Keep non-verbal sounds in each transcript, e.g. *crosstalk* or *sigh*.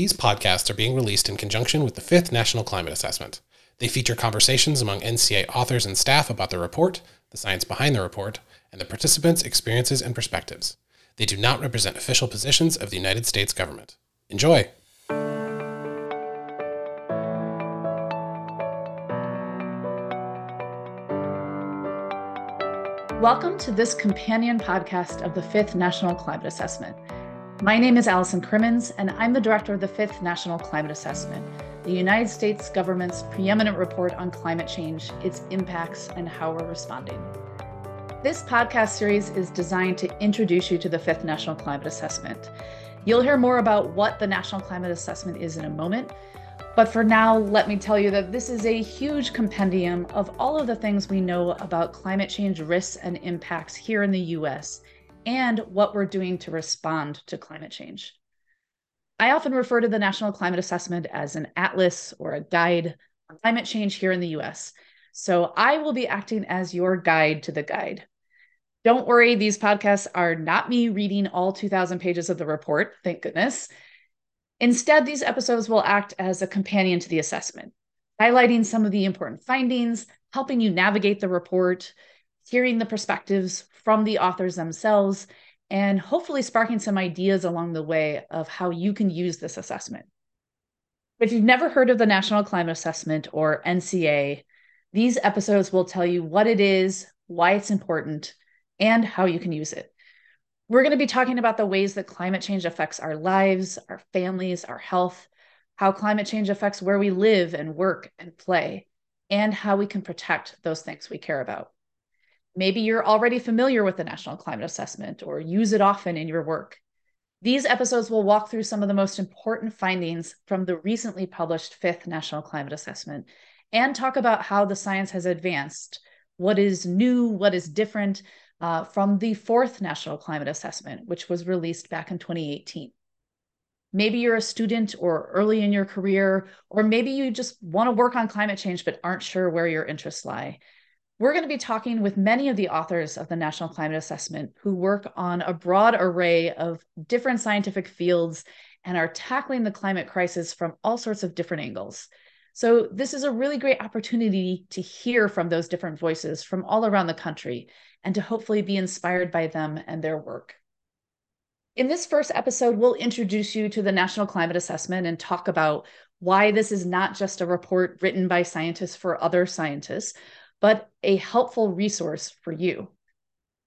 These podcasts are being released in conjunction with the fifth National Climate Assessment. They feature conversations among NCA authors and staff about the report, the science behind the report, and the participants' experiences and perspectives. They do not represent official positions of the United States government. Enjoy! Welcome to this companion podcast of the Fifth National Climate Assessment. My name is Allison Crimmins, and I'm the director of the Fifth National Climate Assessment, the United States government's preeminent report on climate change, its impacts, and how we're responding. This podcast series is designed to introduce you to the Fifth National Climate Assessment. You'll hear more about what the National Climate Assessment is in a moment, but for now, let me tell you that this is a huge compendium of all of the things we know about climate change risks and impacts here in the US and what we're doing to respond to climate change. I often refer to the National Climate Assessment as an atlas or a guide on climate change here in the US. So I will be acting as your guide to the guide. Don't worry, these podcasts are not me reading all 2,000 pages of the report, thank goodness. Instead, these episodes will act as a companion to the assessment, highlighting some of the important findings, helping you navigate the report, hearing the perspectives from the authors themselves, and hopefully sparking some ideas along the way of how you can use this assessment. If you've never heard of the National Climate Assessment or NCA, these episodes will tell you what it is, why it's important, and how you can use it. We're going to be talking about the ways that climate change affects our lives, our families, our health, how climate change affects where we live and work and play, and how we can protect those things we care about. Maybe you're already familiar with the National Climate Assessment or use it often in your work. These episodes will walk through some of the most important findings from the recently published fifth National Climate Assessment and talk about how the science has advanced, what is new, what is different, uh, from the fourth National Climate Assessment, which was released back in 2018. Maybe you're a student or early in your career, or maybe you just want to work on climate change but aren't sure where your interests lie. We're going to be talking with many of the authors of the National Climate Assessment who work on a broad array of different scientific fields and are tackling the climate crisis from all sorts of different angles. So, this is a really great opportunity to hear from those different voices from all around the country and to hopefully be inspired by them and their work. In this first episode, we'll introduce you to the National Climate Assessment and talk about why this is not just a report written by scientists for other scientists, but a helpful resource for you.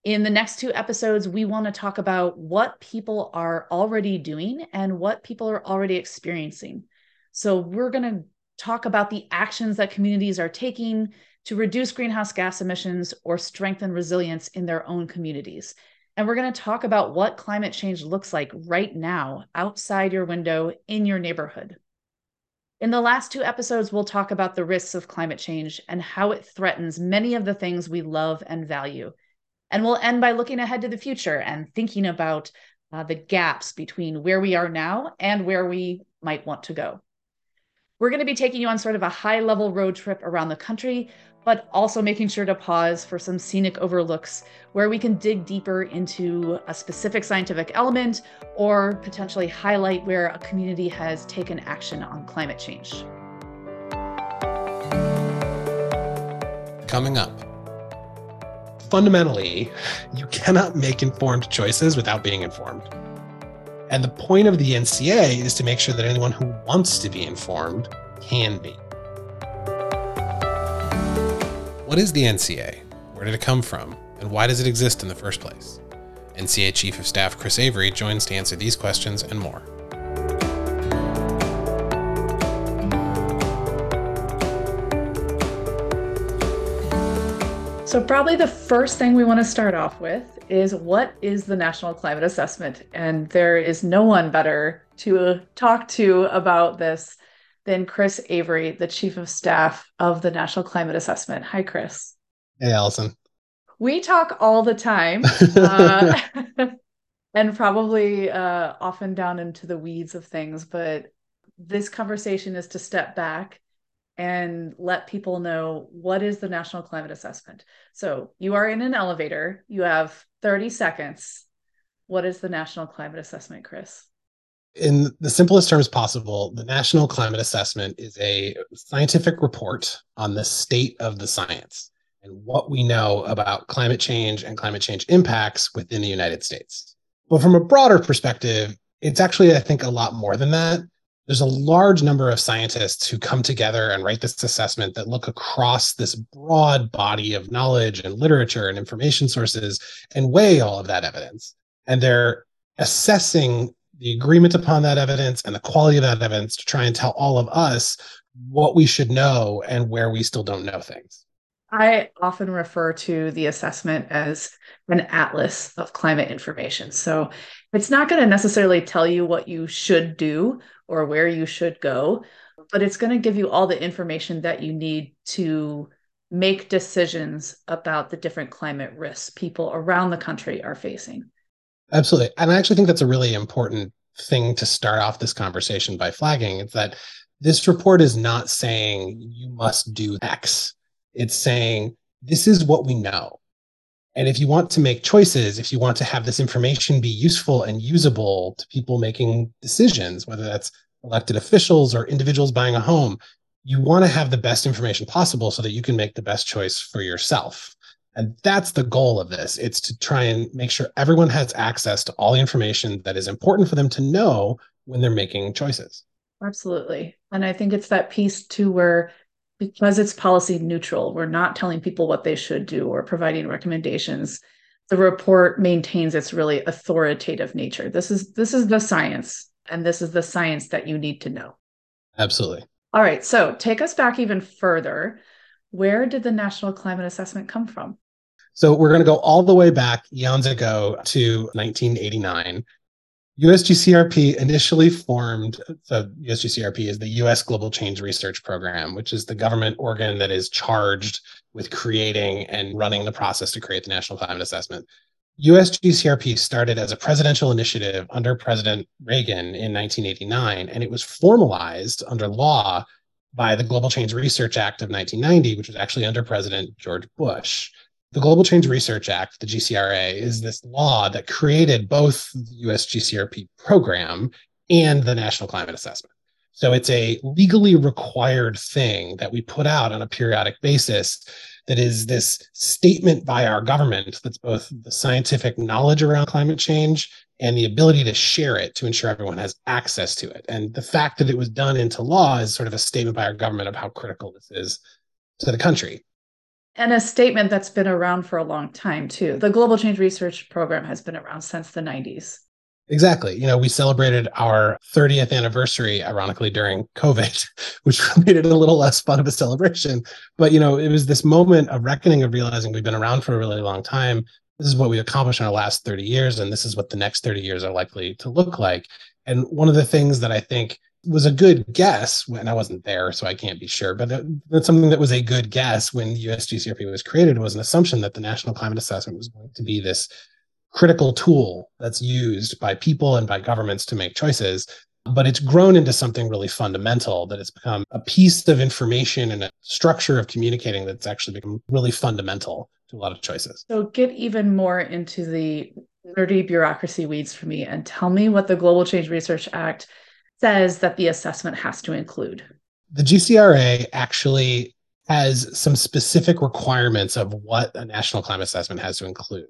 In the next two episodes, we want to talk about what people are already doing and what people are already experiencing. So, we're going to talk about the actions that communities are taking to reduce greenhouse gas emissions or strengthen resilience in their own communities. And we're going to talk about what climate change looks like right now outside your window in your neighborhood. In the last two episodes, we'll talk about the risks of climate change and how it threatens many of the things we love and value. And we'll end by looking ahead to the future and thinking about uh, the gaps between where we are now and where we might want to go. We're going to be taking you on sort of a high level road trip around the country but also making sure to pause for some scenic overlooks where we can dig deeper into a specific scientific element or potentially highlight where a community has taken action on climate change. Coming up. Fundamentally, you cannot make informed choices without being informed. And the point of the NCA is to make sure that anyone who wants to be informed can be. What is the NCA? Where did it come from? And why does it exist in the first place? NCA Chief of Staff Chris Avery joins to answer these questions and more. So, probably the first thing we want to start off with is what is the National Climate Assessment? And there is no one better to talk to about this than Chris Avery, the Chief of Staff of the National Climate Assessment. Hi, Chris. Hey, Allison. We talk all the time *laughs* uh, *laughs* and probably uh, often down into the weeds of things, but this conversation is to step back and let people know what is the National Climate Assessment. So you are in an elevator, you have 30 seconds. What is the National Climate Assessment, Chris? In the simplest terms possible, the National Climate Assessment is a scientific report on the state of the science and what we know about climate change and climate change impacts within the United States. But from a broader perspective, it's actually, I think, a lot more than that. There's a large number of scientists who come together and write this assessment that look across this broad body of knowledge and literature and information sources and weigh all of that evidence. And they're assessing the agreement upon that evidence and the quality of that evidence to try and tell all of us what we should know and where we still don't know things. I often refer to the assessment as an atlas of climate information. So it's not going to necessarily tell you what you should do or where you should go, but it's going to give you all the information that you need to make decisions about the different climate risks people around the country are facing. Absolutely. And I actually think that's a really important thing to start off this conversation by flagging. It's that this report is not saying you must do X it's saying, this is what we know. And if you want to make choices, if you want to have this information be useful and usable to people making decisions, whether that's elected officials or individuals buying a home, you want to have the best information possible so that you can make the best choice for yourself. And that's the goal of this. It's to try and make sure everyone has access to all the information that is important for them to know when they're making choices. Absolutely. And I think it's that piece too where because it's policy neutral, we're not telling people what they should do or providing recommendations. The report maintains its really authoritative nature. This is this is the science, and this is the science that you need to know. Absolutely. All right. So take us back even further. Where did the National Climate Assessment come from? So we're going to go all the way back eons ago to 1989 USGCRP initially formed, so USGCRP is the US Global Change Research Program, which is the government organ that is charged with creating and running the process to create the National Climate Assessment. USGCRP started as a presidential initiative under President Reagan in 1989, and it was formalized under law by the Global Change Research Act of 1990, which was actually under President George Bush. The Global Change Research Act, the GCRA, is this law that created both the US GCRP program and the National Climate Assessment. So it's a legally required thing that we put out on a periodic basis that is this statement by our government that's both the scientific knowledge around climate change and the ability to share it to ensure everyone has access to it. And the fact that it was done into law is sort of a statement by our government of how critical this is to the country and a statement that's been around for a long time too. The Global Change Research Program has been around since the 90s. Exactly. You know, we celebrated our 30th anniversary, ironically, during COVID, *laughs* which *laughs* made it a little less fun of a celebration. But, you know, it was this moment of reckoning of realizing we've been around for a really long time. This is what we accomplished in our last 30 years, and this is what the next 30 years are likely to look like. And one of the things that I think was a good guess when I wasn't there, so I can't be sure. But uh, that's something that was a good guess when USGCRP was created was an assumption that the National Climate Assessment was going to be this critical tool that's used by people and by governments to make choices. But it's grown into something really fundamental that it's become a piece of information and a structure of communicating that's actually become really fundamental to a lot of choices. So get even more into the nerdy bureaucracy weeds for me and tell me what the Global Change Research Act says that the assessment has to include? The GCRA actually has some specific requirements of what a national climate assessment has to include.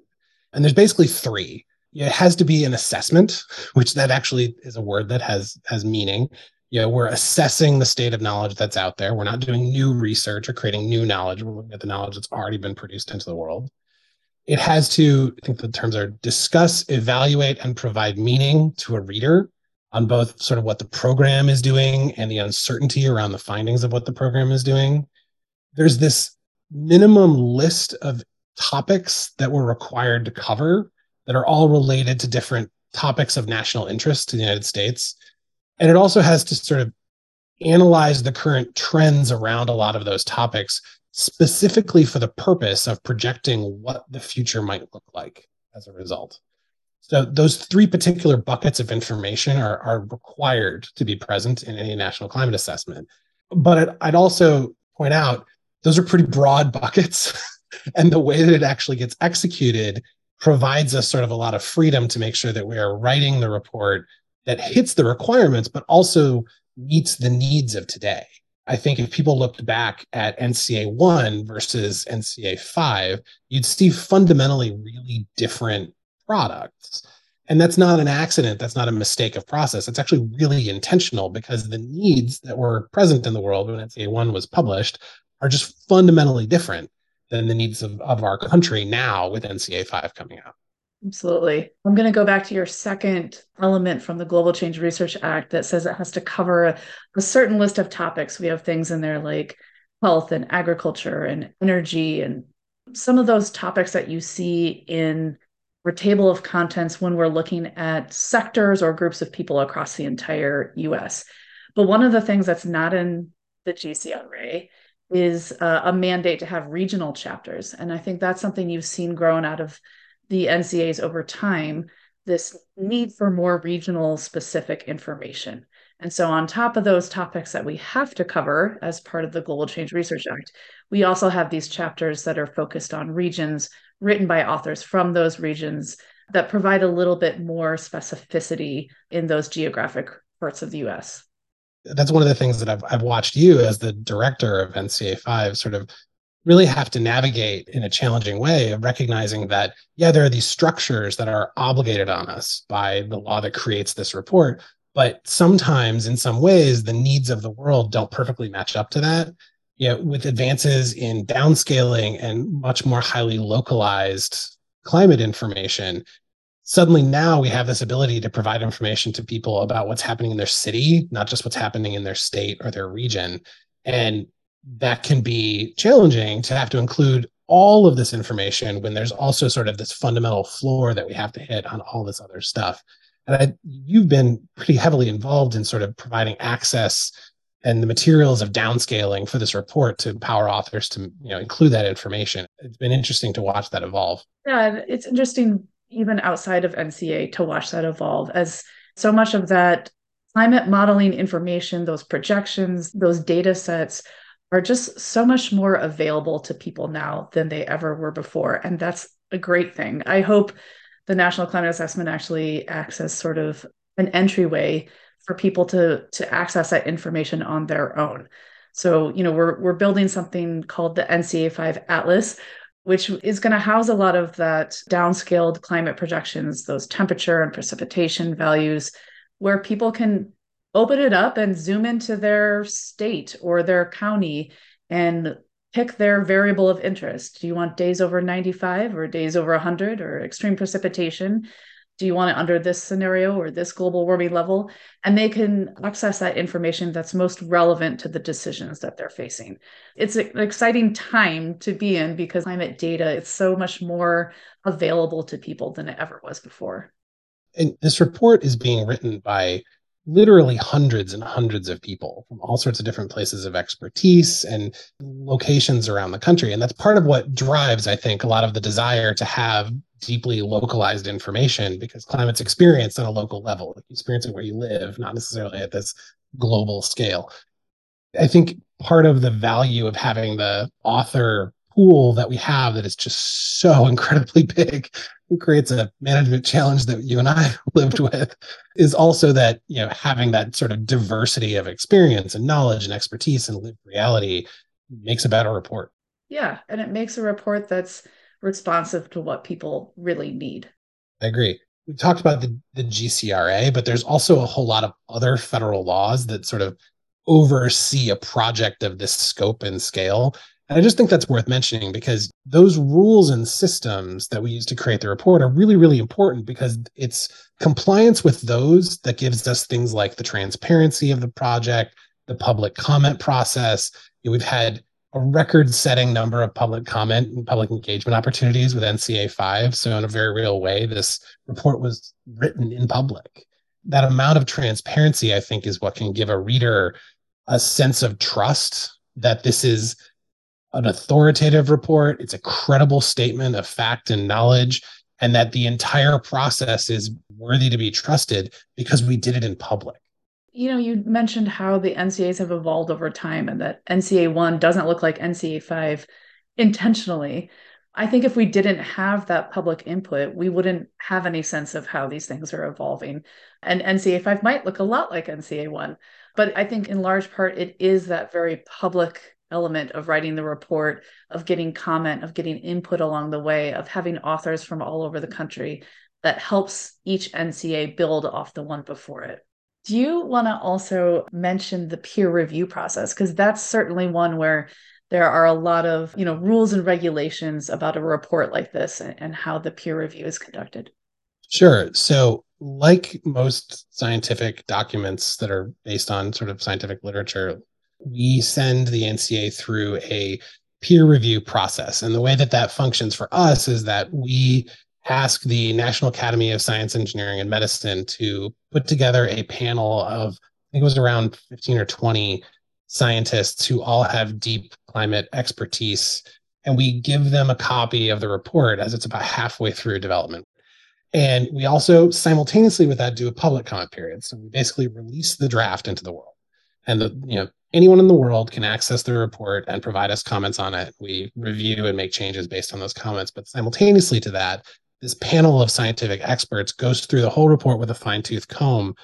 And there's basically three. It has to be an assessment, which that actually is a word that has has meaning. You know, we're assessing the state of knowledge that's out there. We're not doing new research or creating new knowledge. We're looking at the knowledge that's already been produced into the world. It has to, I think the terms are discuss, evaluate, and provide meaning to a reader on both sort of what the program is doing and the uncertainty around the findings of what the program is doing. There's this minimum list of topics that we're required to cover that are all related to different topics of national interest to the United States. And it also has to sort of analyze the current trends around a lot of those topics, specifically for the purpose of projecting what the future might look like as a result. So those three particular buckets of information are, are required to be present in any national climate assessment. But I'd also point out those are pretty broad buckets. *laughs* and the way that it actually gets executed provides us sort of a lot of freedom to make sure that we are writing the report that hits the requirements, but also meets the needs of today. I think if people looked back at NCA 1 versus NCA 5, you'd see fundamentally really different products. And that's not an accident. That's not a mistake of process. It's actually really intentional because the needs that were present in the world when NCA 1 was published are just fundamentally different than the needs of, of our country now with NCA 5 coming out. Absolutely. I'm going to go back to your second element from the Global Change Research Act that says it has to cover a, a, certain list of topics. We have things in there like health and agriculture and energy and some of those topics that you see in our table of contents when we're looking at sectors or groups of people across the entire US. But one of the things that's not in the GCRA is uh, a mandate to have regional chapters. And I think that's something you've seen grown out of the NCAs over time this need for more regional specific information. And so, on top of those topics that we have to cover as part of the Global Change Research Act, we also have these chapters that are focused on regions written by authors from those regions that provide a little bit more specificity in those geographic parts of the US. That's one of the things that I've, I've watched you as the director of NCA 5 sort of really have to navigate in a challenging way of recognizing that, yeah, there are these structures that are obligated on us by the law that creates this report. But sometimes, in some ways, the needs of the world don't perfectly match up to that. You know, with advances in downscaling and much more highly localized climate information, suddenly now we have this ability to provide information to people about what's happening in their city, not just what's happening in their state or their region. And that can be challenging to have to include all of this information when there's also sort of this fundamental floor that we have to hit on all this other stuff. And I, you've been pretty heavily involved in sort of providing access and the materials of downscaling for this report to empower authors to you know include that information. It's been interesting to watch that evolve. Yeah, it's interesting even outside of NCA to watch that evolve as so much of that climate modeling information, those projections, those data sets are just so much more available to people now than they ever were before. And that's a great thing. I hope the National Climate Assessment actually acts as sort of an entryway for people to to access that information on their own. So, you know, we're we're building something called the NCA5 Atlas, which is going to house a lot of that downscaled climate projections, those temperature and precipitation values, where people can open it up and zoom into their state or their county and pick their variable of interest. Do you want days over 95 or days over 100 or extreme precipitation? Do you want it under this scenario or this global warming level? And they can access that information that's most relevant to the decisions that they're facing. It's an exciting time to be in because climate data is so much more available to people than it ever was before. And this report is being written by literally hundreds and hundreds of people from all sorts of different places of expertise and locations around the country. And that's part of what drives, I think, a lot of the desire to have deeply localized information because climate's experienced on a local level. You experience it where you live, not necessarily at this global scale. I think part of the value of having the author pool that we have that is just so *laughs* incredibly big and creates a management challenge that you and I *laughs* lived with is also that you know having that sort of diversity of experience and knowledge and expertise and lived reality makes a better report. Yeah, and it makes a report that's responsive to what people really need. I agree. We talked about the, the GCRA, but there's also a whole lot of other federal laws that sort of oversee a project of this scope and scale and I just think that's worth mentioning because those rules and systems that we use to create the report are really, really important because it's compliance with those that gives us things like the transparency of the project, the public comment process. We've had a record setting number of public comment and public engagement opportunities with NCA 5. So, in a very real way, this report was written in public. That amount of transparency, I think, is what can give a reader a sense of trust that this is an authoritative report, it's a credible statement of fact and knowledge, and that the entire process is worthy to be trusted because we did it in public. You know, you mentioned how the NCAs have evolved over time and that NCA 1 doesn't look like NCA 5 intentionally. I think if we didn't have that public input, we wouldn't have any sense of how these things are evolving. And NCA 5 might look a lot like NCA 1. But I think in large part, it is that very public element of writing the report, of getting comment, of getting input along the way, of having authors from all over the country that helps each NCA build off the one before it. Do you want to also mention the peer review process? Because that's certainly one where there are a lot of you know rules and regulations about a report like this and, and how the peer review is conducted. Sure. So like most scientific documents that are based on sort of scientific literature we send the nca through a peer review process. And the way that that functions for us is that we ask the national academy of science engineering and medicine to put together a panel of i think it was around 15 or 20 scientists who all have deep climate expertise. And we give them a copy of the report as it's about halfway through development. And we also simultaneously with that do a public comment period. So we basically release the draft into the world. And the, you know, anyone in the world can access the report and provide us comments on it. We review and make changes based on those comments. But simultaneously to that, this panel of scientific experts goes through the whole report with a fine tooth comb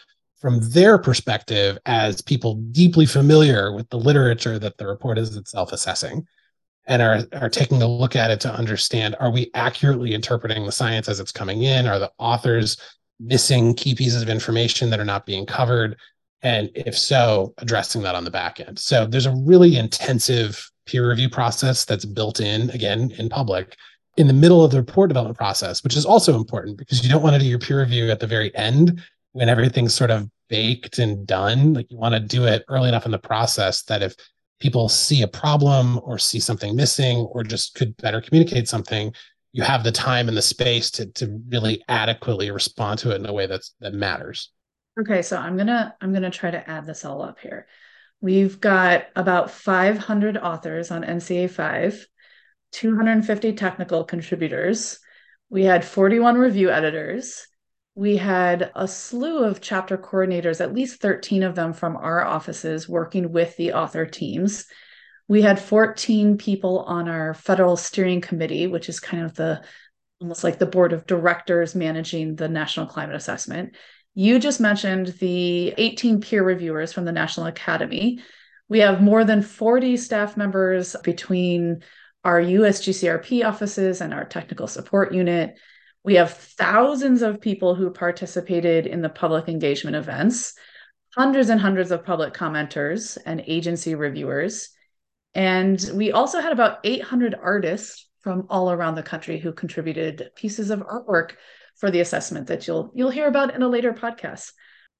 from their perspective as people deeply familiar with the literature that the report is itself assessing and are, are taking a look at it to understand are we accurately interpreting the science as it's coming in? Are the authors missing key pieces of information that are not being covered? And if so addressing that on the back end. So there's a really intensive peer review process that's built in again in public in the middle of the report development process which is also important because you don't want to do your peer review at the very end when everything's sort of baked and done. Like you want to do it early enough in the process that if people see a problem or see something missing or just could better communicate something, you have the time and the space to to really adequately respond to it in a way that's that matters. Okay, so I'm gonna I'm gonna try to add this all up here. We've got about 500 authors on NCA 5, 250 technical contributors. We had 41 review editors we had a slew of chapter coordinators, at least 13 of them from our offices, working with the author teams. We had 14 people on our federal steering committee, which is kind of the almost like the board of directors managing the National Climate Assessment. You just mentioned the 18 peer reviewers from the National Academy. We have more than 40 staff members between our USGCRP offices and our technical support unit. We have thousands of people who participated in the public engagement events, hundreds and hundreds of public commenters and agency reviewers. And we also had about 800 artists from all around the country who contributed pieces of artwork for the assessment that you'll you'll hear about in a later podcast.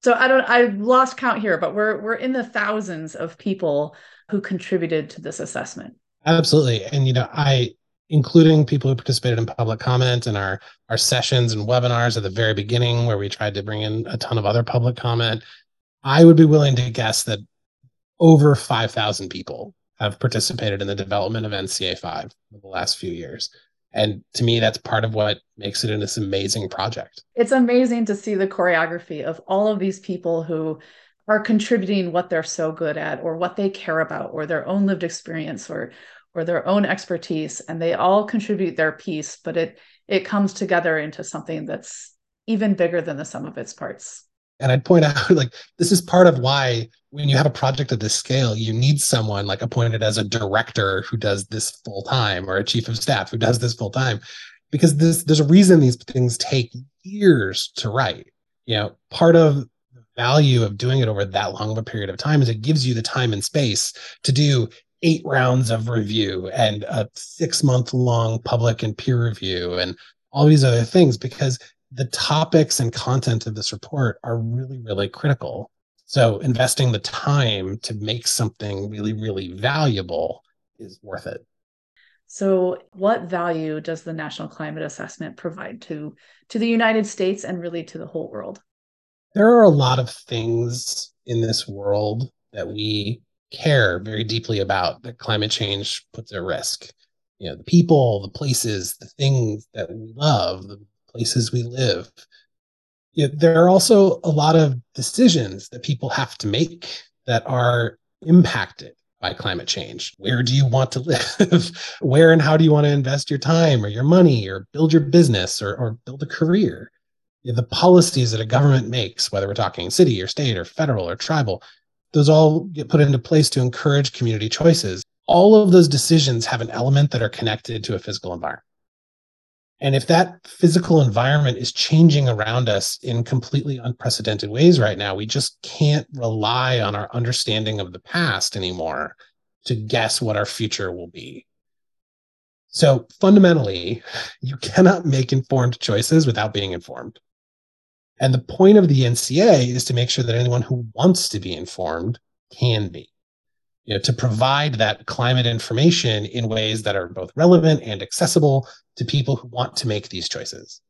So I don't I've lost count here, but we're we're in the thousands of people who contributed to this assessment. Absolutely. And you know, I including people who participated in public comment and our our sessions and webinars at the very beginning where we tried to bring in a ton of other public comment i would be willing to guess that over 5000 people have participated in the development of nca 5 in the last few years and to me that's part of what makes it in this amazing project it's amazing to see the choreography of all of these people who are contributing what they're so good at or what they care about or their own lived experience or or their own expertise and they all contribute their piece but it it comes together into something that's even bigger than the sum of its parts. And i'd point *laughs* out like this is part of why when you have a project of this scale you need someone like appointed as a director who does this full time or a chief of staff who does this full time because this there's a reason these things take years to write. You know part of value of doing it over that long of a period of time is it gives you the time and space to do eight rounds of review and a six month long public and peer review and all these other things because the topics and content of this report are really, really critical. So investing the time to make something really, really valuable is worth it. So, what value does the National Climate Assessment provide to, to the United States and really to the whole world? There are a lot of things in this world that we care very deeply about that climate change puts at risk. You know, the people, the places, the things that we love, the places we live. You there are also a lot of decisions that people have to make that are impacted by climate change? Where do you want to live? *laughs* Where and how do you want to invest your time or your money or build your business or, or build a career? The policies that a government makes, whether we're talking city or state or federal or tribal, those all get put into place to encourage community choices. All of those decisions have an element that are connected to a physical environment. And if that physical environment is changing around us in completely unprecedented ways right now, we just can't rely on our understanding of the past anymore to guess what our future will be. So fundamentally, *laughs* you cannot make informed choices without being informed. And the point of the NCA is to make sure that anyone who wants to be informed can be. You know, to provide that climate information in ways that are both relevant and accessible to people who want to make these choices.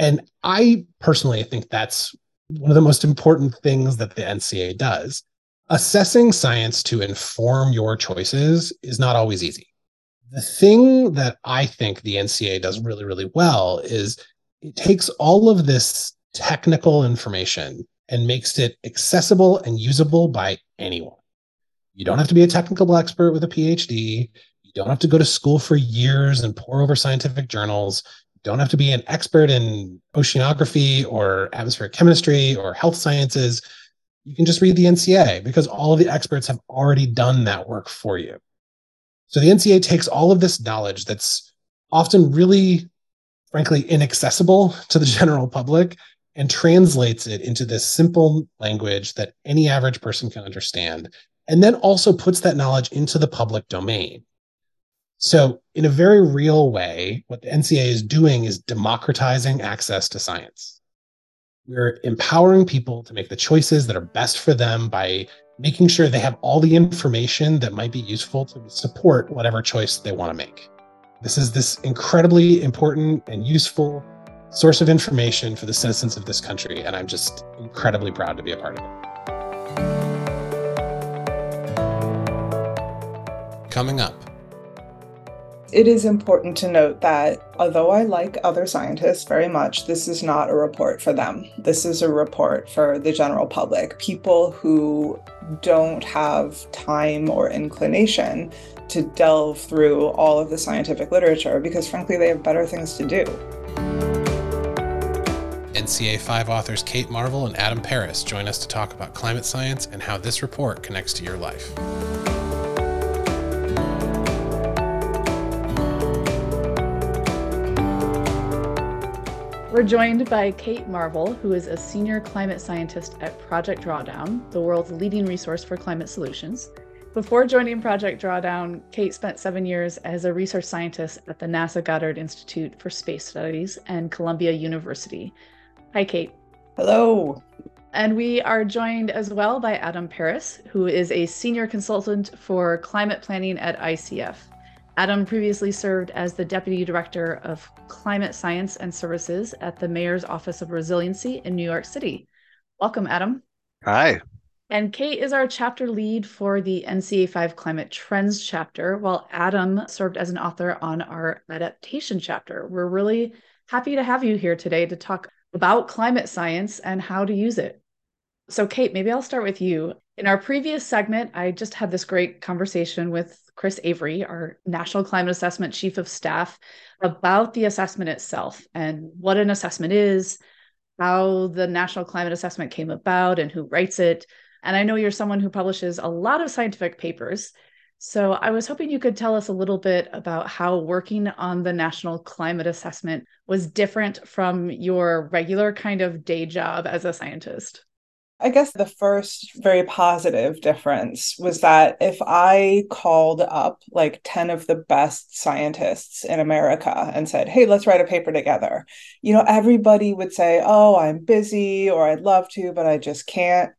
And I personally think that's one of the most important things that the NCA does. Assessing science to inform your choices is not always easy. The thing that I think the NCA does really, really well is it takes all of this technical information and makes it accessible and usable by anyone. You don't have to be a technical expert with a PhD. You don't have to go to school for years and pore over scientific journals. You don't have to be an expert in oceanography or atmospheric chemistry or health sciences. You can just read the NCA because all of the experts have already done that work for you. So the NCA takes all of this knowledge that's often really, frankly, inaccessible to the general public and translates it into this simple language that any average person can understand, and then also puts that knowledge into the public domain. So, in a very real way, what the NCA is doing is democratizing access to science. We're empowering people to make the choices that are best for them by making sure they have all the information that might be useful to support whatever choice they want to make. This is this incredibly important and useful source of information for the citizens of this country. And I'm just incredibly proud to be a part of it. Coming up. It is important to note that although I like other scientists very much, this is not a report for them. This is a report for the general public, people who don't have time or inclination to delve through all of the scientific literature because, frankly, they have better things to do. NCA 5 authors Kate Marvel and Adam Parris join us to talk about climate science and how this report connects to your life. We're joined by Kate Marvel, who is a senior climate scientist at Project Drawdown, the world's leading resource for climate solutions. Before joining Project Drawdown, Kate spent seven years as a research scientist at the NASA Goddard Institute for Space Studies and Columbia University, Hi, Kate. Hello. And we are joined as well by Adam Parris, who is a senior consultant for climate planning at ICF. Adam previously served as the Deputy Director of Climate Science and Services at the Mayor's Office of Resiliency in New York City. Welcome, Adam. Hi. And Kate is our chapter lead for the NCA 5 Climate Trends chapter, while Adam served as an author on our adaptation chapter. We're really happy to have you here today to talk about climate science and how to use it. So, Kate, maybe I'll start with you. In our previous segment, I just had this great conversation with Chris Avery, our National Climate Assessment Chief of Staff, about the assessment itself and what an assessment is, how the National Climate Assessment came about, and who writes it. And I know you're someone who publishes a lot of scientific papers. So I was hoping you could tell us a little bit about how working on the National Climate Assessment was different from your regular kind of day job as a scientist. I guess the first very positive difference was that if I called up like 10 of the best scientists in America and said, Hey, let's write a paper together, you know, everybody would say, Oh, I'm busy or I'd love to, but I just can't.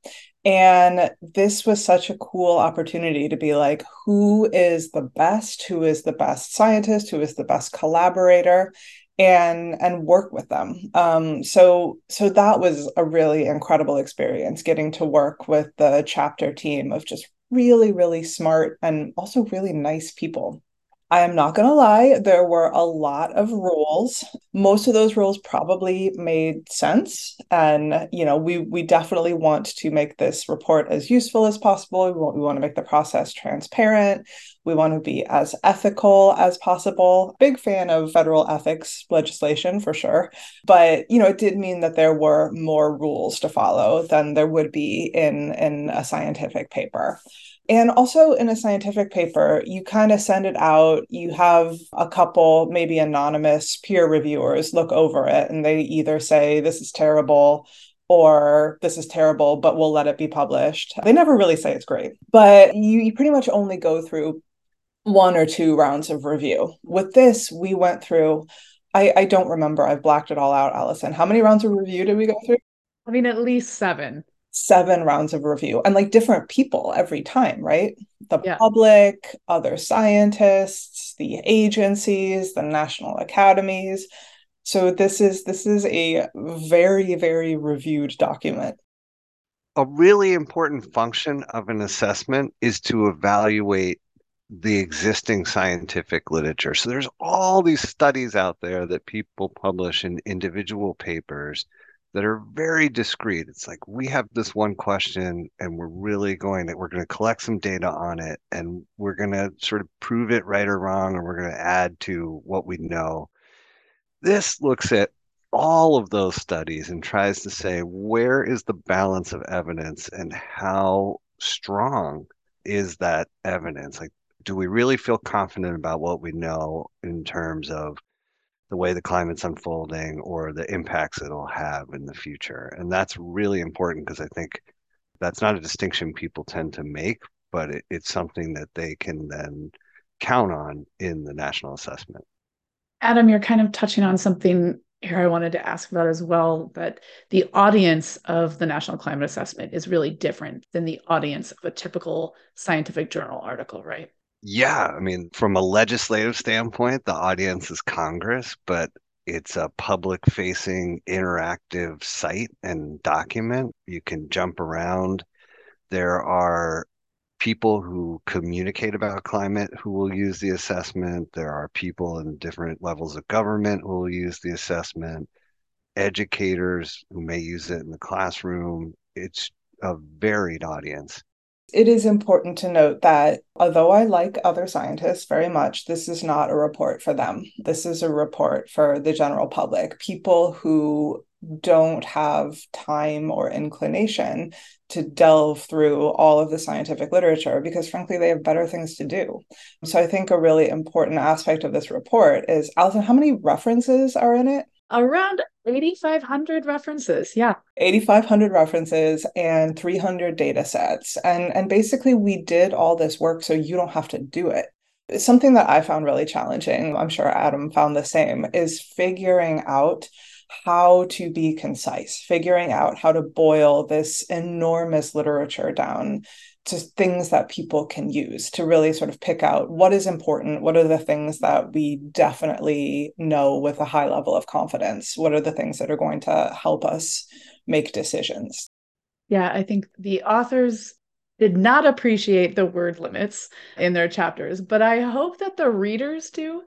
And this was such a cool opportunity to be like, who is the best? Who is the best scientist? Who is the best collaborator? and and work with them um, so so that was a really incredible experience getting to work with the chapter team of just really really smart and also really nice people I am not going to lie, there were a lot of rules. Most of those rules probably made sense. And, you know, we, we definitely want to make this report as useful as possible. We want, we want to make the process transparent. We want to be as ethical as possible. Big fan of federal ethics legislation for sure. But, you know, it did mean that there were more rules to follow than there would be in, in a scientific paper. And also in a scientific paper, you kind of send it out, you have a couple, maybe anonymous peer reviewers look over it, and they either say, This is terrible, or this is terrible, but we'll let it be published. They never really say it's great, but you, you pretty much only go through one or two rounds of review. With this, we went through, I, I don't remember, I've blacked it all out, Allison. How many rounds of review did we go through? I mean, at least seven seven rounds of review and like different people every time, right? The yeah. public, other scientists, the agencies, the national academies. So this is this is a very very reviewed document. A really important function of an assessment is to evaluate the existing scientific literature. So there's all these studies out there that people publish in individual papers that are very discrete. It's like we have this one question and we're really going to we're going to collect some data on it and we're going to sort of prove it right or wrong and we're going to add to what we know. This looks at all of those studies and tries to say where is the balance of evidence and how strong is that evidence? Like do we really feel confident about what we know in terms of the way the climate's unfolding or the impacts it'll have in the future. And that's really important because I think that's not a distinction people tend to make, but it, it's something that they can then count on in the national assessment. Adam, you're kind of touching on something here I wanted to ask about as well that the audience of the National Climate Assessment is really different than the audience of a typical scientific journal article, right? Yeah, I mean, from a legislative standpoint, the audience is Congress, but it's a public facing interactive site and document. You can jump around. There are people who communicate about climate who will use the assessment. There are people in different levels of government who will use the assessment, educators who may use it in the classroom. It's a varied audience. It is important to note that although I like other scientists very much, this is not a report for them. This is a report for the general public, people who don't have time or inclination to delve through all of the scientific literature because frankly they have better things to do. So I think a really important aspect of this report is Allison, how many references are in it? Around 8500 references yeah. 8500 references and 300 data sets. And and basically we did all this work so you don't have to do it. Something that i found really challenging i'm sure adam found the same is figuring out how to be concise figuring out how to boil this enormous literature down to things that people can use to really sort of pick out what is important what are the things that we definitely know with a high level of confidence what are the things that are going to help us make decisions. Yeah i think the authors did not appreciate the word limits in their chapters but i hope that the readers do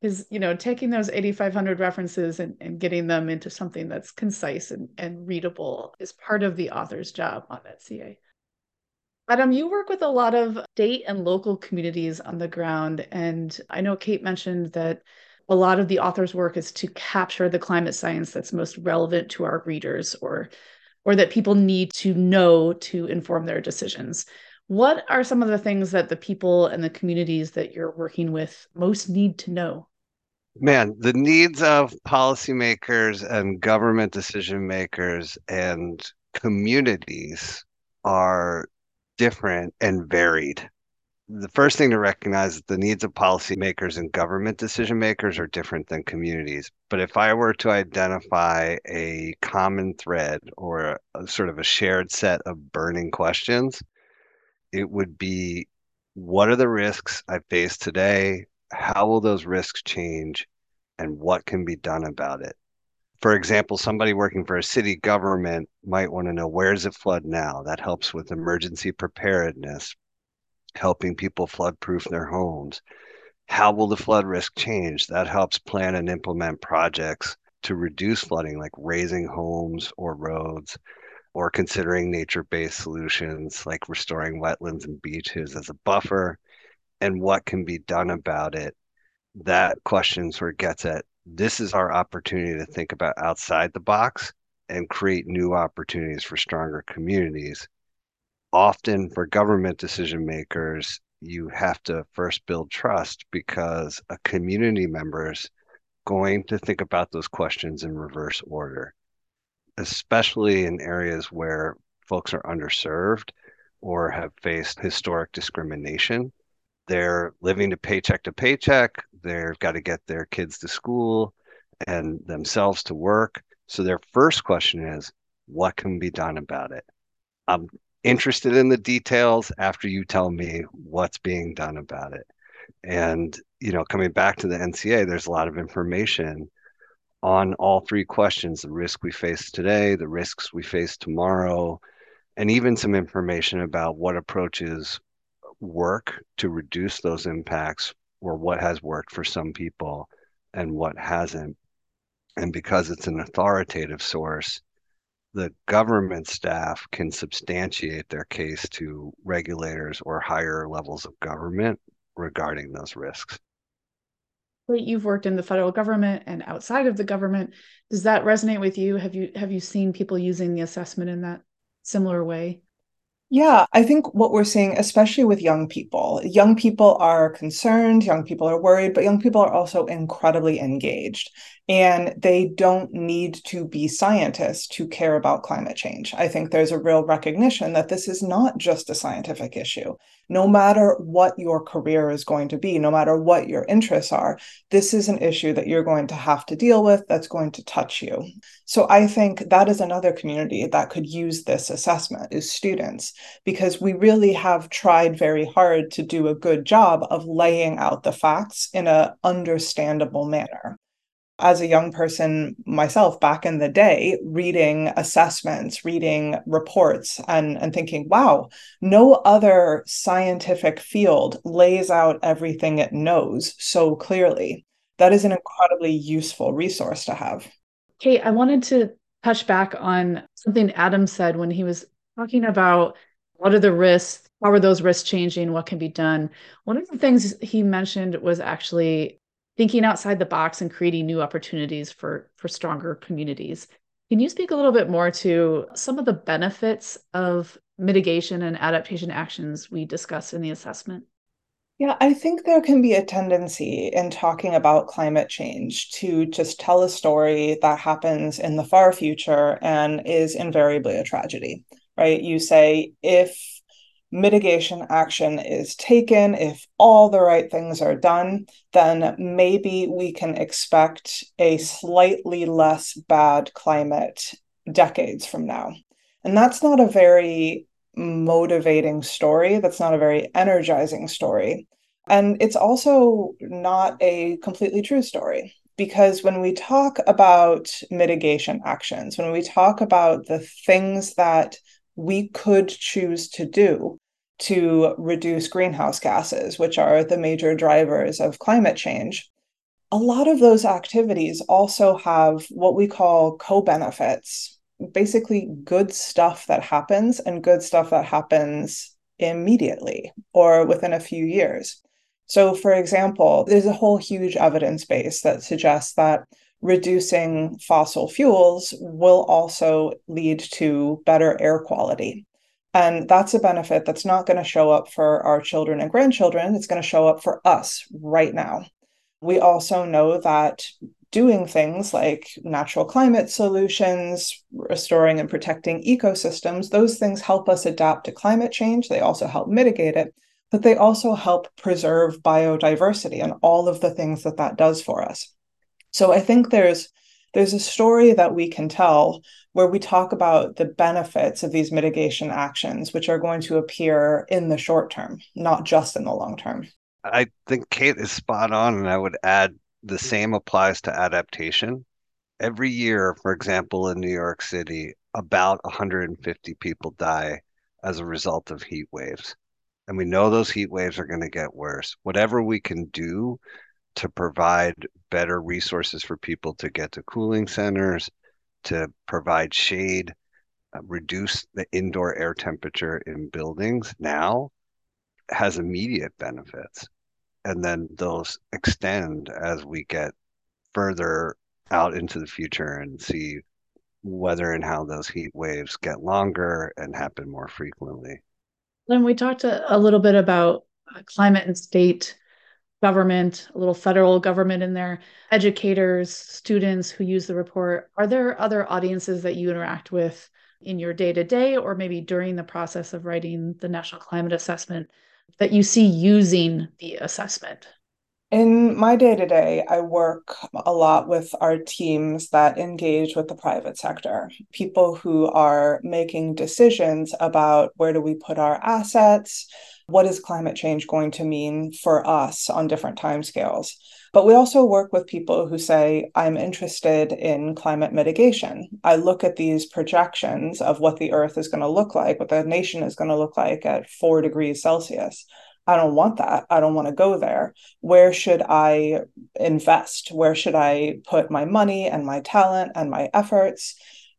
is you know taking those 8500 references and, and getting them into something that's concise and, and readable is part of the author's job on that ca Adam, you work with a lot of state and local communities on the ground. And I know Kate mentioned that a lot of the author's work is to capture the climate science that's most relevant to our readers or or that people need to know to inform their decisions. What are some of the things that the people and the communities that you're working with most need to know? Man, the needs of policymakers and government decision makers and communities are different and varied. The first thing to recognize is the needs of policymakers and government decision makers are different than communities. But if I were to identify a common thread or a, sort of a shared set of burning questions, it would be what are the risks I face today? How will those risks change? And what can be done about it? For example, somebody working for a city government might want to know where does it flood now? That helps with emergency preparedness, helping people flood proof their homes. how will the flood risk change? That helps plan and implement projects to reduce flooding, like raising homes or roads, or considering nature based solutions like restoring wetlands and beaches as a buffer, and what can be done about it. That question sort of gets at this is our opportunity to think about outside the box and create new opportunities for stronger communities. Often for government decision makers, you have to first build trust because a community member is going to think about those questions in reverse order, especially in areas where folks are underserved or have faced historic discrimination. They're living to paycheck to paycheck. They've got to get their kids to school and themselves to work. So their first question is, what can be done about it? I'm interested in the details after you tell me what's being done about it. And, you know, coming back to the NCA, there's a lot of information on all three questions the risk we face today, the risks we face tomorrow, and even some information about what approaches work to reduce those impacts or what has worked for some people and what hasn't. And because it's an authoritative source, the government staff can substantiate their case to regulators or higher levels of government regarding those risks. You've worked in the federal government and outside of the government. Does that resonate with you? Have you have you seen people using the assessment in that similar way? Yeah, I think what we're seeing, especially with young people, young people are concerned, young people are worried, but young people are also incredibly engaged. And they don't need to be scientists to care about climate change. I think there's a real recognition that this is not just a scientific issue. No matter what your career is going to be, no matter what your interests are, this is an issue that you're going to have to deal with that's going to touch you. So I think that is another community that could use this assessment is students, because we really have tried very hard to do a good job of laying out the facts in an understandable manner as a young person myself back in the day reading assessments reading reports and and thinking wow no other scientific field lays out everything it knows so clearly. That is an incredibly useful resource to have. Kate i wanted to touch back on something adam said when he was talking about what are the risks how are those risks changing what can be done? One of the things he mentioned was actually thinking outside the box and creating new opportunities for for stronger communities. Can you speak a little bit more to some of the benefits of mitigation and adaptation actions we discussed in the assessment? Yeah, I think there can be a tendency in talking about climate change to just tell a story that happens in the far future and is invariably a tragedy, right? You say, if mitigation action is taken, if all the right things are done, then maybe we can expect a slightly less bad climate decades from now. And that's not a very motivating story. That's not a very energizing story. And it's also not a completely true story. Because when we talk about mitigation actions, when we talk about the things that we could choose to do to reduce greenhouse gases, which are the major drivers of climate change. A lot of those activities also have what we call co benefits, basically good stuff that happens and good stuff that happens immediately or within a few years. So, for example, there's a whole huge evidence base that suggests that reducing fossil fuels will also lead to better air quality. And that's a benefit that's not going to show up for our children and grandchildren. It's going to show up for us right now. We also know that doing things like natural climate solutions, restoring and protecting ecosystems, those things help us adapt to climate change. They also help mitigate it, but they also help preserve biodiversity and all of the things that that does for us. So I think there's there's a story that we can tell where we talk about the benefits of these mitigation actions, which are going to appear in the short term, not just in the long term. I think Kate is spot on, and I would add the same applies to adaptation. Every year, for example, in New York City, about 150 people die as a result of heat waves. and we know those heat waves are going to get worse. Whatever we can do to provide better resources for people to get to cooling centers, to provide shade, uh, reduce the indoor air temperature in buildings now has immediate benefits. And then those extend as we get further out into the future and see whether and how those heat waves get longer and happen more frequently. Then we talked a, a little bit about uh, climate and state government, a little federal government in there, educators, students who use the report. Are there other audiences that you interact with in your day to day or maybe during the process of writing the National Climate Assessment that you see using the assessment? In my day to day, I work a lot with our teams that engage with the private sector, people who are making decisions about where do we put our assets, what is climate change going to mean for us on different timescales. But we also work with people who say, I'm interested in climate mitigation. I look at these projections of what the Earth is going to look like, what the nation is going to look like at four degrees Celsius. I don't want that. I don't want to go there. Where should I invest? Where should I put my money and my talent and my efforts?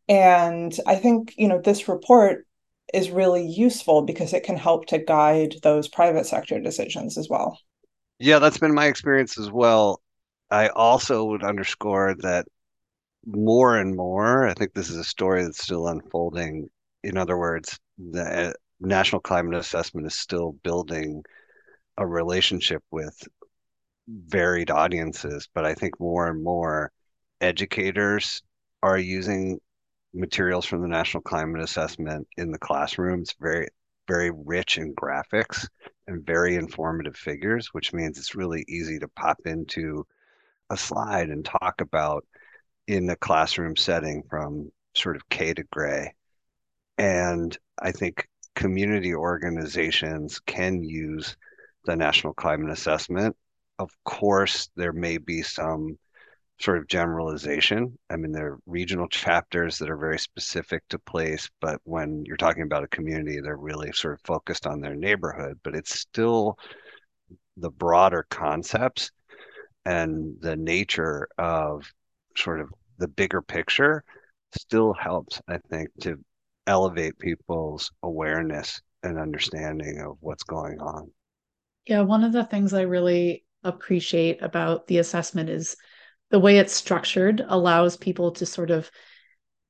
And I think, you know, this report is really useful because it can help to guide those private sector decisions as well. Yeah, that's been my experience as well. I also would underscore that more and more, I think this is a story that's still unfolding. In other words, the uh, National Climate Assessment is still building a relationship with varied audiences, but I think more and more educators are using materials from the National Climate Assessment in the classroom. It's very, very rich in graphics and very informative figures, which means it's really easy to pop into a slide and talk about in a classroom setting from sort of K to gray. And I think community organizations can use the National Climate Assessment. Of course, there may be some sort of generalization. I mean, there are regional chapters that are very specific to place, but when you're talking about a community, they're really sort of focused on their neighborhood, but it's still the broader concepts and the nature of sort of the bigger picture still helps, I think, to elevate people's awareness and understanding of what's going on. Yeah, one of the things I really appreciate about the assessment is the way it's structured allows people to sort of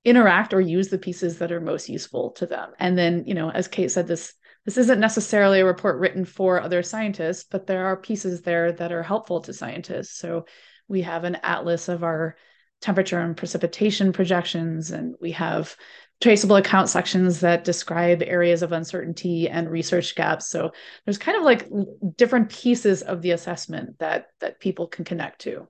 interact or use the pieces that are most useful to them. And then, you know, as Kate said, this this isn't necessarily a report written for other scientists, but there are pieces there that are helpful to scientists. So we have an atlas of our temperature and precipitation projections, and we have traceable account sections that describe areas of uncertainty and research gaps. So there's kind of like different pieces of the assessment that that people can connect to.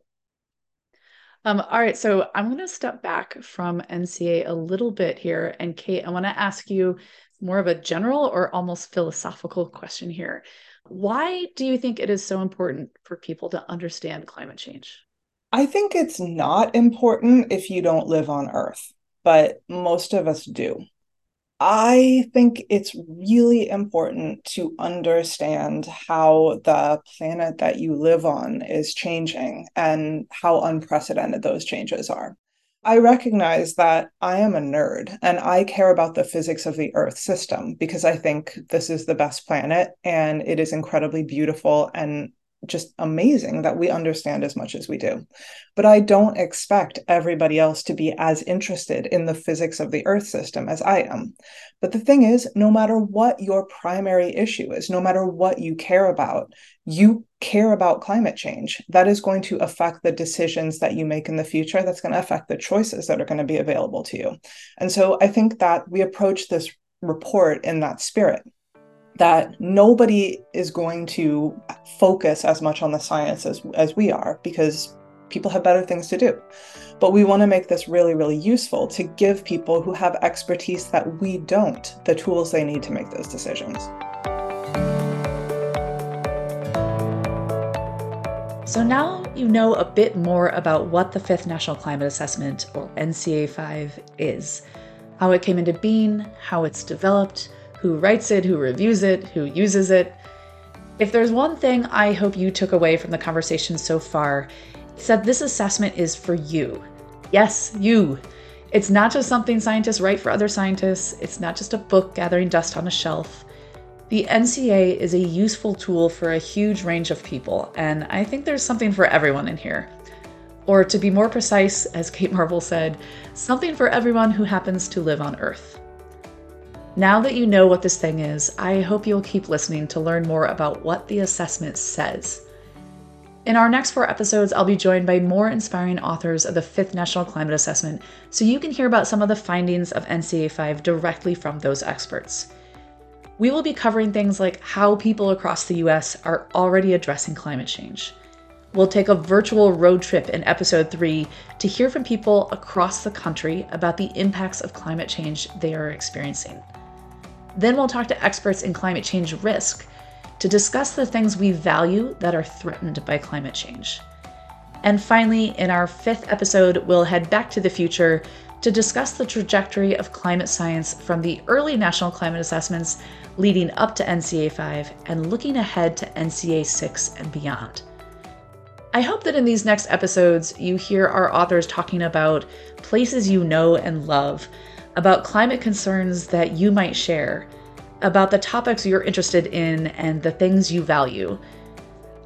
Um, all right, so I'm going to step back from NCA a little bit here, and Kate, I want to ask you more of a general or almost philosophical question here. Why do you think it is so important for people to understand climate change? I think it's not important if you don't live on Earth but most of us do. I think it's really important to understand how the planet that you live on is changing and how unprecedented those changes are. I recognize that I am a nerd and I care about the physics of the Earth system because I think this is the best planet and it is incredibly beautiful and just amazing that we understand as much as we do. But I don't expect everybody else to be as interested in the physics of the Earth system as I am. But the thing is, no matter what your primary issue is, no matter what you care about, you care about climate change. That is going to affect the decisions that you make in the future. That's going to affect the choices that are going to be available to you. And so I think that we approach this report in that spirit that nobody is going to focus as much on the science as, as we are because people have better things to do. But we want to make this really, really useful to give people who have expertise that we don't the tools they need to make those decisions. So now you know a bit more about what the Fifth National Climate Assessment, or NCA 5, is, how it came into being, how it's developed, who writes it, who reviews it, who uses it. If there's one thing I hope you took away from the conversation so far, it's that this assessment is for you. Yes, you. It's not just something scientists write for other scientists, it's not just a book gathering dust on a shelf. The NCA is a useful tool for a huge range of people, and I think there's something for everyone in here. Or to be more precise, as Kate Marvel said, something for everyone who happens to live on Earth. Now that you know what this thing is, I hope you'll keep listening to learn more about what the assessment says. In our next four episodes, I'll be joined by more inspiring authors of the fifth National Climate Assessment so you can hear about some of the findings of NCA 5 directly from those experts. We will be covering things like how people across the US are already addressing climate change. We'll take a virtual road trip in episode 3 to hear from people across the country about the impacts of climate change they are experiencing. Then we'll talk to experts in climate change risk to discuss the things we value that are threatened by climate change. And finally, in our fifth episode, we'll head back to the future to discuss the trajectory of climate science from the early national climate assessments leading up to NCA 5 and looking ahead to NCA 6 and beyond. I hope that in these next episodes, you hear our authors talking about places you know and love, about climate concerns that you might share, about the topics you're interested in and the things you value.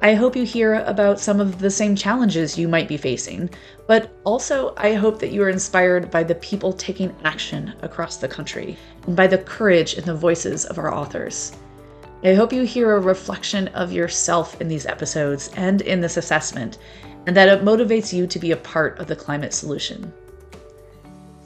I hope you hear about some of the same challenges you might be facing, but also I hope that you are inspired by the people taking action across the country and by the courage in the voices of our authors. I hope you hear a reflection of yourself in these episodes and in this assessment, and that it motivates you to be a part of the climate solution.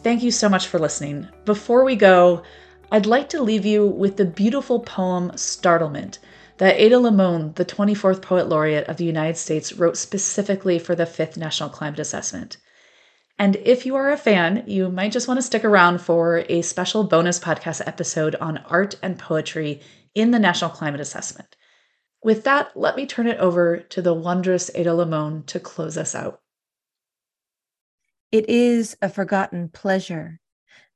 Thank you so much for listening. Before we go, I'd like to leave you with the beautiful poem Startlement that Ada Limón, the 24th Poet Laureate of the United States, wrote specifically for the 5th National Climate Assessment. And if you are a fan, you might just want to stick around for a special bonus podcast episode on art and poetry in the National Climate Assessment. With that, let me turn it over to the wondrous Ada Limón to close us out. It is a forgotten pleasure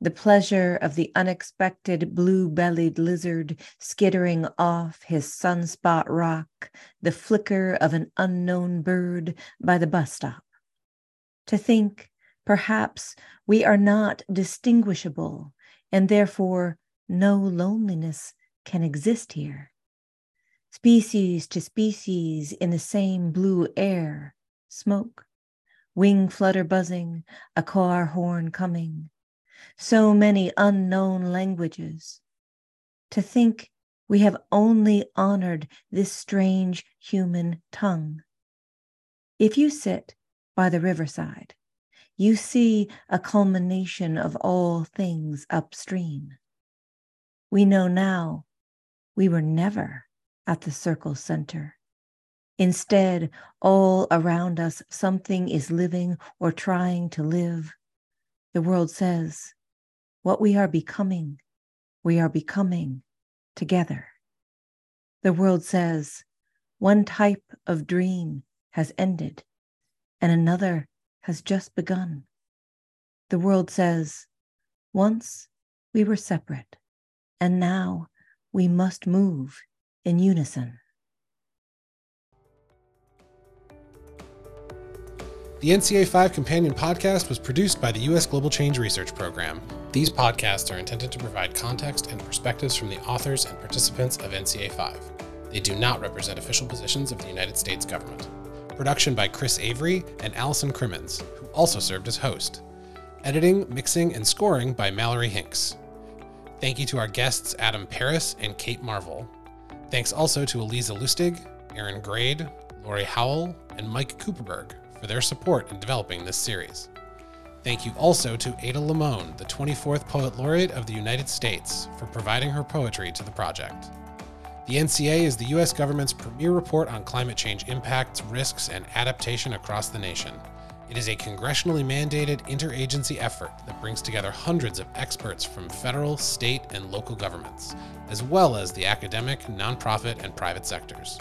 the pleasure of the unexpected blue bellied lizard skittering off his sunspot rock, the flicker of an unknown bird by the bus stop. To think, perhaps, we are not distinguishable, and therefore no loneliness can exist here. Species to species in the same blue air, smoke, wing flutter buzzing, a car horn coming so many unknown languages. To think we have only honored this strange human tongue. If you sit by the riverside, you see a culmination of all things upstream. We know now we were never at the circle center. Instead, all around us, something is living or trying to live. The world says, what we are becoming, we are becoming together. The world says, one type of dream has ended and another has just begun. The world says, once we were separate and now we must move in unison. The NCA 5 Companion podcast was produced by the U.S. Global Change Research Program. These podcasts are intended to provide context and perspectives from the authors and participants of NCA 5. They do not represent official positions of the United States government. Production by Chris Avery and Allison Crimmins, who also served as host. Editing, mixing, and scoring by Mallory Hinks. Thank you to our guests Adam Parris and Kate Marvel. Thanks also to Allyza Lustig, Aaron Grade, Laurie Howell, and Mike Kuperberg for their support in developing this series. Thank you also to Ada Limón, the 24th Poet Laureate of the United States, for providing her poetry to the project. The NCA is the U.S. government's premier report on climate change impacts, risks, and adaptation across the nation. It is a congressionally mandated interagency effort that brings together hundreds of experts from federal, state, and local governments, as well as the academic, nonprofit, and private sectors.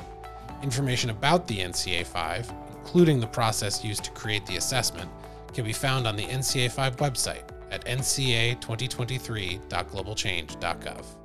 Information about the NCA 5, including the process used to create the assessment, can be found on the NCA 5 website at nca2023.globalchange.gov.